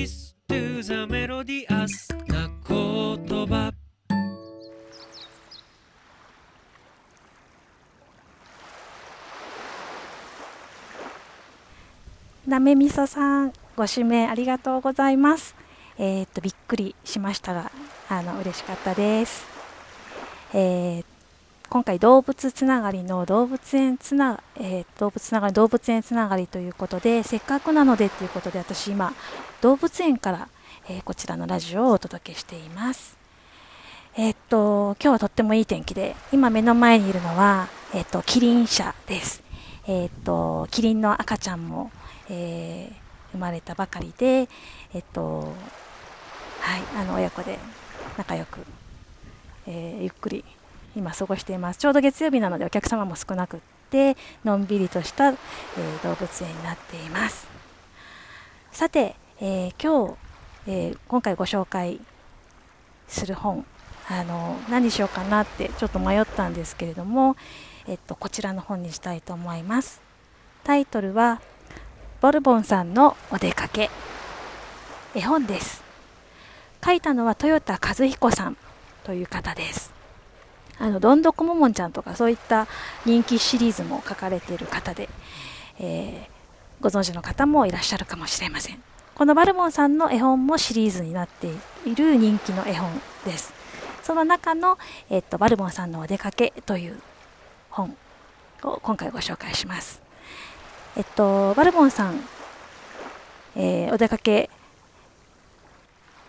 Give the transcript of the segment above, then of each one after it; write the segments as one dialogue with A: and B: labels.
A: Listen to the melodious な言葉。
B: なめみそさんご指名ありがとうございます。えー、っとびっくりしましたがあの嬉しかったです。えー、今回動物つながりの動物園つな、えー、動物つながり動物園つながりということでせっかくなのでということで私今動物園から、えー、こちらのラジオをお届けしています。えー、っと今日はとってもいい天気で今目の前にいるのは、えっとキリン車です。えっとキリンの赤ちゃんも、え生まれたばかりでえっとはいあの親子で仲良く、えゆっくり今過ごしています。ちょうど月曜日なのでお客様も少なくってのんびりとした、えー、動物園になっています。さて、えー、今日、えー、今回ご紹介する本あの何にしようかなってちょっと迷ったんですけれども、えっと、こちらの本にしたいと思います。タイトルはボルボンさんのお出かけ。絵本です。書いたのは豊田和彦さんという方です。あのどんどこももんちゃんとかそういった人気シリーズも書かれている方で、えー、ご存知の方もいらっしゃるかもしれません。このバルボンさんの絵本もシリーズになっている人気の絵本です。その中の、えっと、バルボンさんのお出かけという本を今回ご紹介します。えっとバルボンさん、えー、お出かけ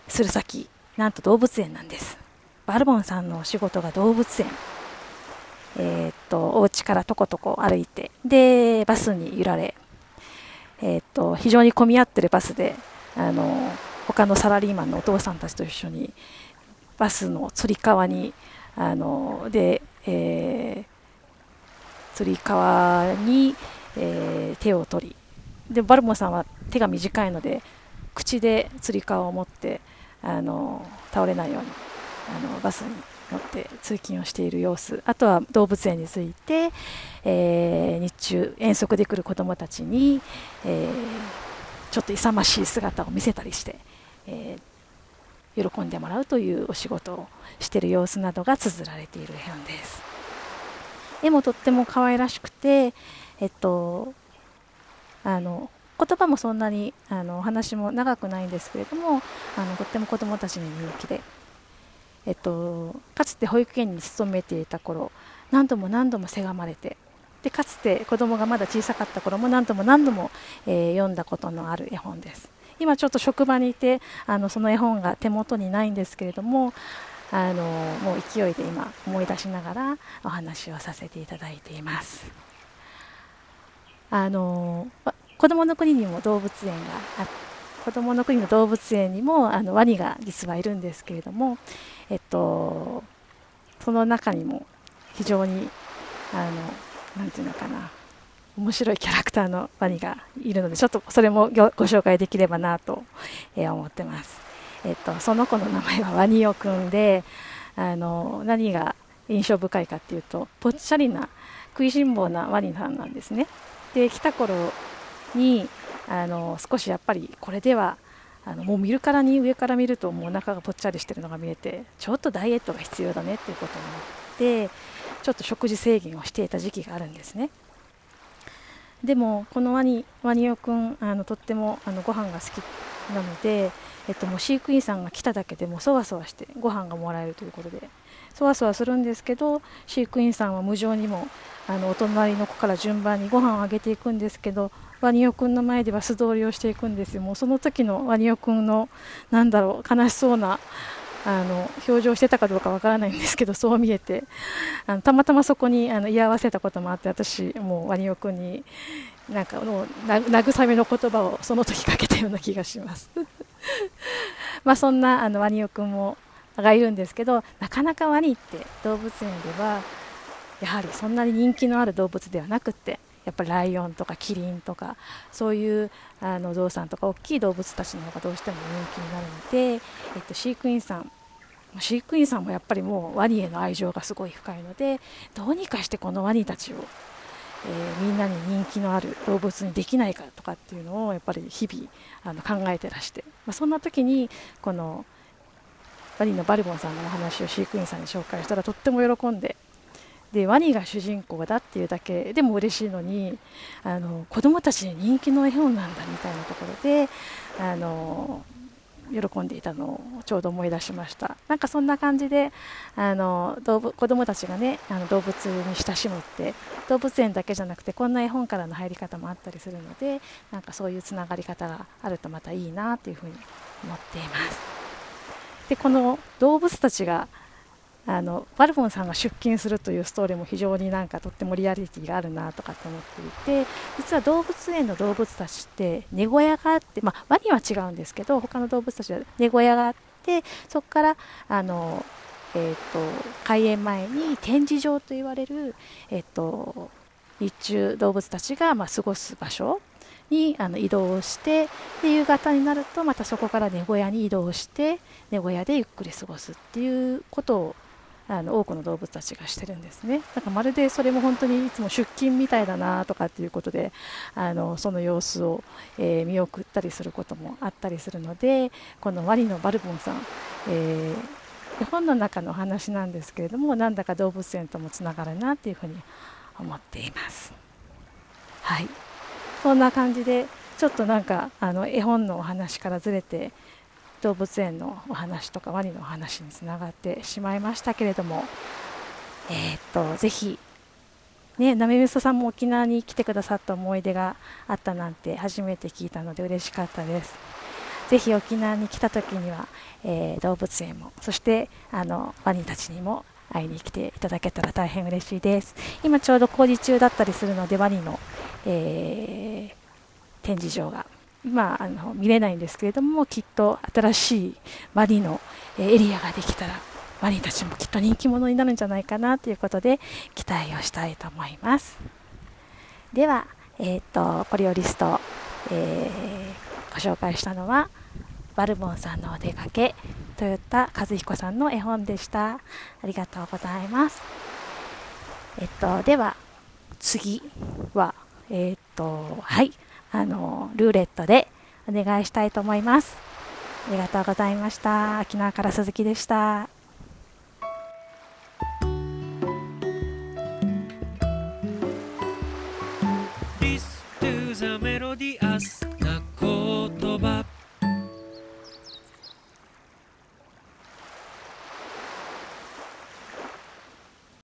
B: する先なんと動物園なんです。バルボンさんのお仕事が動物園。えー、っとお家からとことこ歩いてでバスに揺られ、えー、っと非常に混み合ってるバスであの他のサラリーマンのお父さんたちと一緒にバスのつり革にあので、えー、つり革に、えー、手を取りでバルボンさんは手が短いので口でつり革を持ってあの倒れないように。あのバスに乗って通勤をしている様子あとは動物園に着いて、えー、日中遠足で来る子どもたちに、えー、ちょっと勇ましい姿を見せたりして、えー、喜んでもらうというお仕事をしている様子などが綴られている絵本です。絵もとっても可愛らしくて、えっと、あの言葉もそんなにあのお話も長くないんですけれどもあのとっても子どもたちに人気でえっと、かつて保育園に勤めていた頃何度も何度もせがまれてでかつて子供がまだ小さかった頃も何度も何度も、えー、読んだことのある絵本です。今ちょっと職場にいてあのその絵本が手元にないんですけれどもあのもう勢いで今思い出しながらお話をさせていただいています。あの子どもの国にも動物園があっ子どもの国の動物園にもあのワニが実はいるんですけれども、えっと、その中にも非常にあのなていうのかな面白いキャラクターのワニがいるのでちょっとそれもご紹介できればなと、え、思ってます。えっと、その子の名前はワニオくんであの何が印象深いかっていうとぽっちゃりな食いしん坊なワニさんなんですね。で来た頃にあの少しやっぱりこれではあのもう見るからに上から見るともうお腹がぽっちゃりしてるのが見えてちょっとダイエットが必要だねっていうことになってちょっと食事制限をしていた時期があるんですね。でもこのワニワニオくんあのとってもあのご飯が好きなので、えっと、もう飼育員さんが来ただけでもそわそわしてご飯がもらえるということでそわそわするんですけど飼育員さんは無情にもあのお隣の子から順番にご飯をあげていくんですけどワニオくんの前では素通りをしていくんですよ。もうその時のワニオくんのなんだろう悲しそうなあの表情してたかどうかわからないんですけどそう見えて。あのたまたまそこにあの居合わせたこともあって私もうワニオくんになんかもう慰めの言葉をその時かけたような気がします。まあそんなあのワニオくんもがいるんですけどなかなかワニって動物園ではやはりそんなに人気のある動物ではなくってやっぱライオンとかキリンとかそういうあのゾウさんとか大きい動物たちの方がどうしても人気になるので、えっと、飼育員さん飼育員さんもやっぱりもうワニへの愛情がすごい深いのでどうにかしてこのワニたちをえー、みんなに人気のある動物にできないかとかっていうのをやっぱり日々あの考えてらして、まあ、そんな時にこのワニのバルボンさんのお話を飼育員さんに紹介したらとっても喜んででワニが主人公だっていうだけでも嬉しいのにあの子供たちに人気の絵本なんだみたいなところであの喜んでいたのをちょうど思い出しました。なんかそんな感じであの動物子どもたちがねあの動物に親しむって動物園だけじゃなくてこんな絵本からの入り方もあったりするのでなんかそういうつながり方があるとまたいいなというふうに思っています。でこの動物たちがあのバルボンさんが出勤するというストーリーも非常になんかとってもリアリティがあるなとかって思っていて実は動物園の動物たちって寝小屋があって、まあ、ワニは違うんですけど他の動物たちは寝小屋があってそこからあの、えーと、開園前に展示場と言われる、えーと、日中動物たちがまあ過ごす場所にあの移動してで夕方になるとまたそこから寝小屋に移動して寝小屋でゆっくり過ごすっていうことをあの多くの動物たちがしてるんですね。だからまるでそれも本当にいつも出勤みたいだなとかっていうことであのその様子を、えー、見送ったりすることもあったりするのでこのワニのバルボンさん、えー、絵本の中の話なんですけれどもなんだか動物園ともつながるなっていうふうに思っています。はい。そんな感じでちょっとなんかあの絵本のお話からずれて動物園のお話とかワニのお話につながってしまいましたけれども、えー、っとぜひね、なめみそさんも沖縄に来てくださった思い出があったなんて初めて聞いたので嬉しかったです。ぜひ沖縄に来た時には、えー、動物園もそしてあのワニたちにも会いに来ていただけたら大変嬉しいです。今ちょうど工事中だったりするのでワニの、えー、展示場が今ああの見れないんですけれどもきっと新しいワニのエリアができたらワニたちもきっと人気者になるんじゃないかなということで期待をしたいと思います。では、えーと、ポリオリスト、えー、ご紹介したのはバルボンさんのお出かけ豊田和彦さんの絵本でした。ありがとうございます。えっとでは次はえっとはい。あのルーレットでお願いしたいと思います。ありがとうございました。沖縄から鈴木でした。